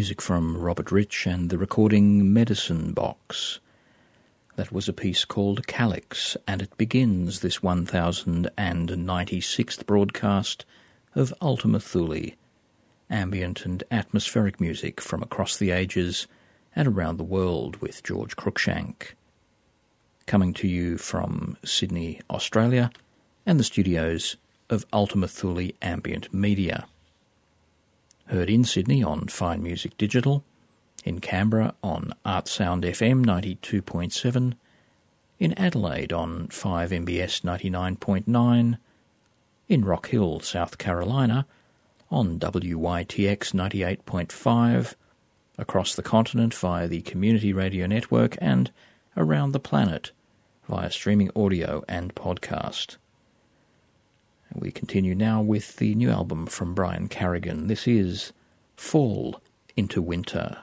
Music from Robert Rich and the recording Medicine Box. That was a piece called Calyx, and it begins this 1096th broadcast of Ultima Thule, ambient and atmospheric music from across the ages and around the world with George Cruikshank. Coming to you from Sydney, Australia, and the studios of Ultima Thule Ambient Media. Heard in Sydney on Fine Music Digital, in Canberra on Art Sound FM 92.7, in Adelaide on 5MBS 99.9, in Rock Hill, South Carolina on WYTX 98.5, across the continent via the Community Radio Network, and around the planet via streaming audio and podcast. We continue now with the new album from Brian Carrigan. This is Fall into Winter.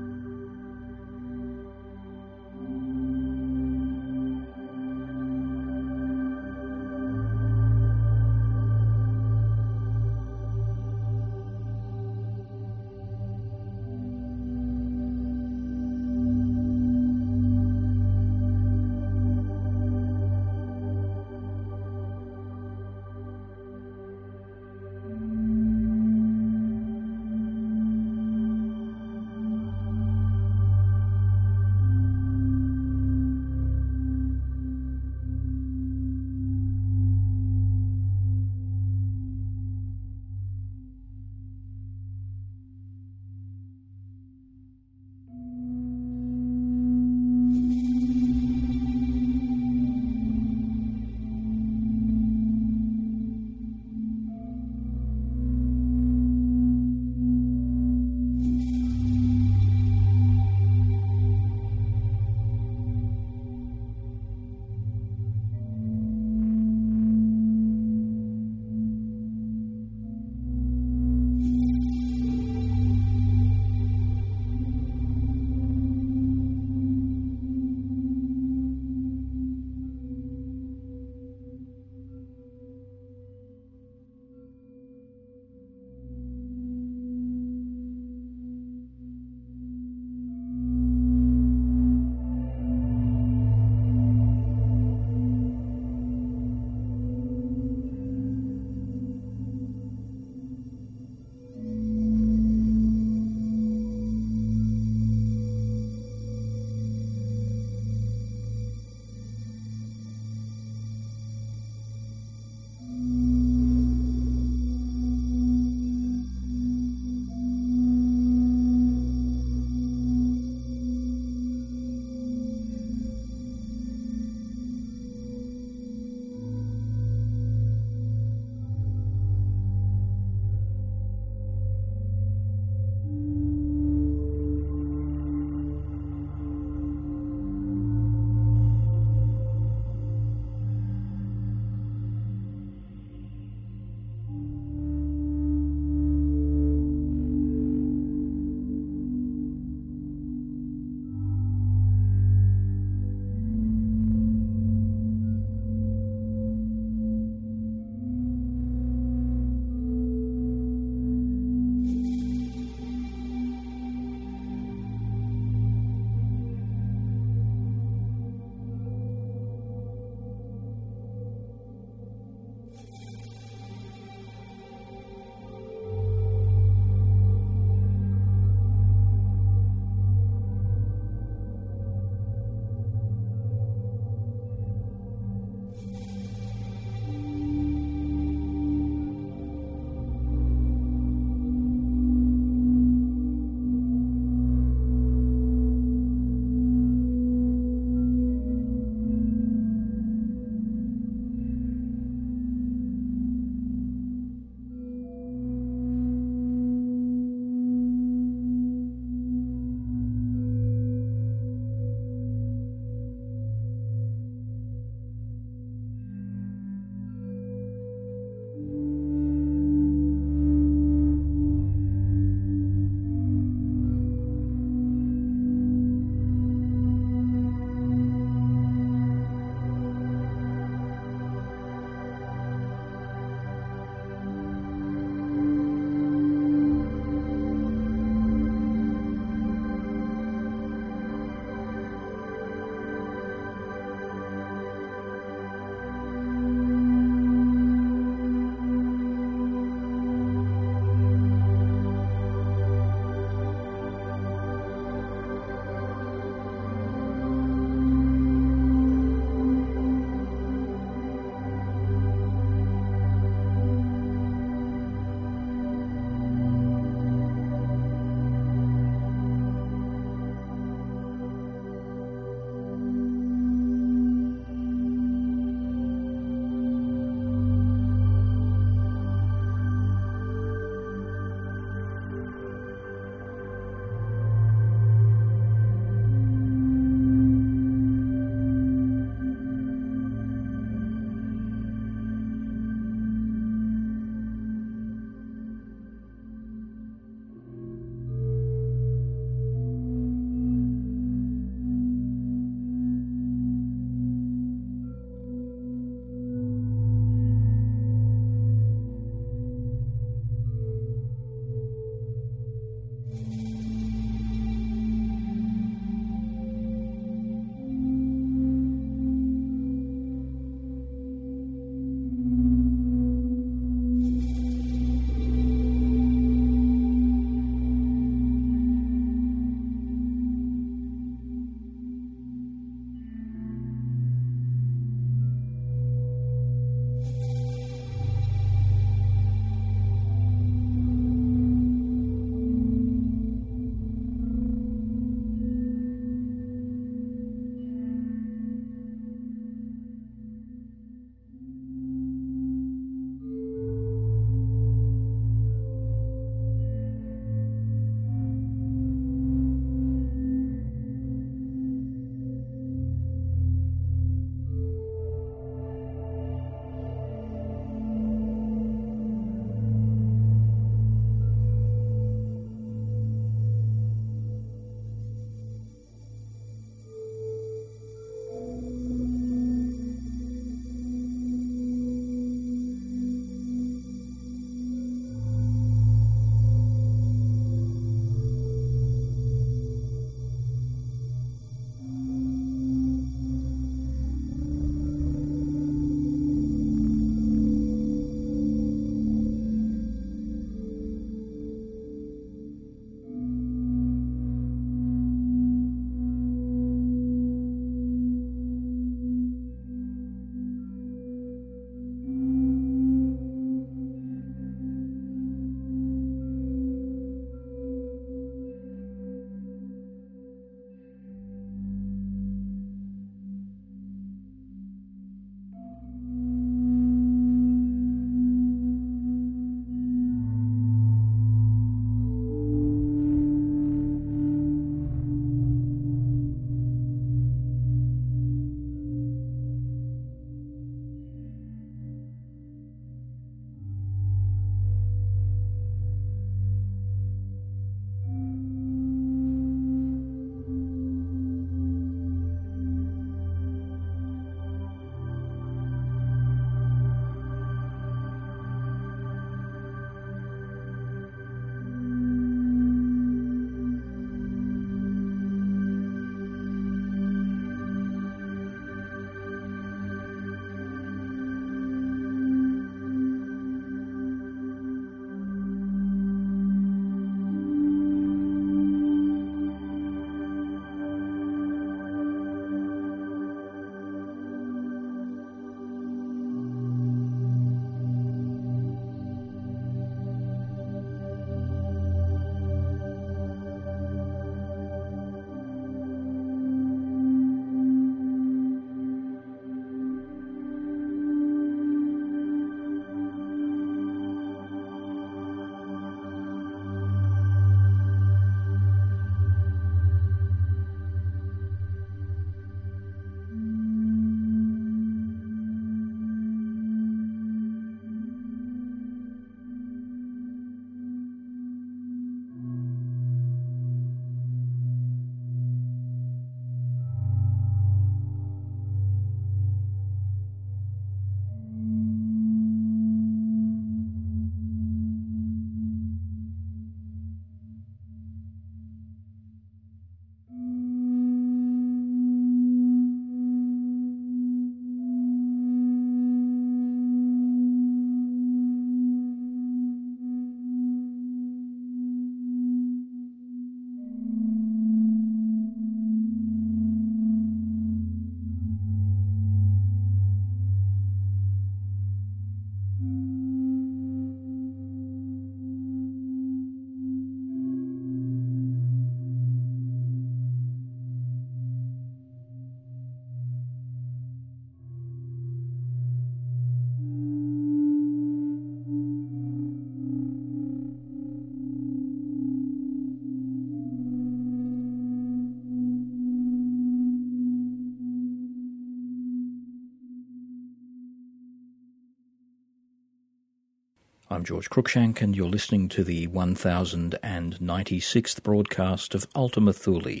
George Cruikshank, and you're listening to the 1096th broadcast of Ultima Thule,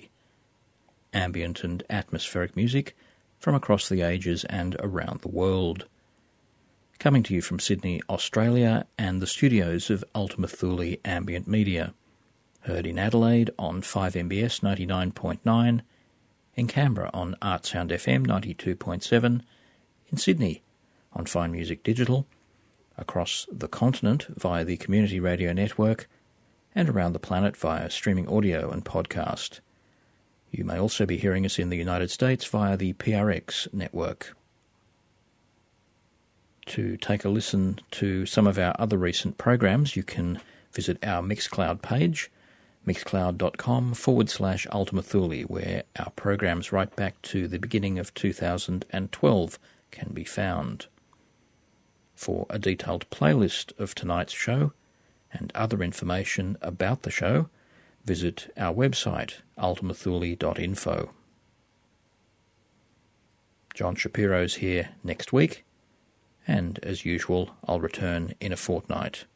ambient and atmospheric music from across the ages and around the world. Coming to you from Sydney, Australia, and the studios of Ultima Thule Ambient Media. Heard in Adelaide on 5MBS 99.9, in Canberra on Artsound FM 92.7, in Sydney on Fine Music Digital, across the continent via the Community Radio Network, and around the planet via streaming audio and podcast. You may also be hearing us in the United States via the PRX network. To take a listen to some of our other recent programs, you can visit our Mixcloud page, mixcloud.com forward slash Ultima Thule, where our programs right back to the beginning of 2012 can be found. For a detailed playlist of tonight's show and other information about the show, visit our website, ultimathule.info. John Shapiro's here next week, and as usual, I'll return in a fortnight.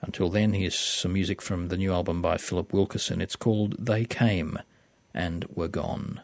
Until then, here's some music from the new album by Philip Wilkerson. It's called They Came and Were Gone.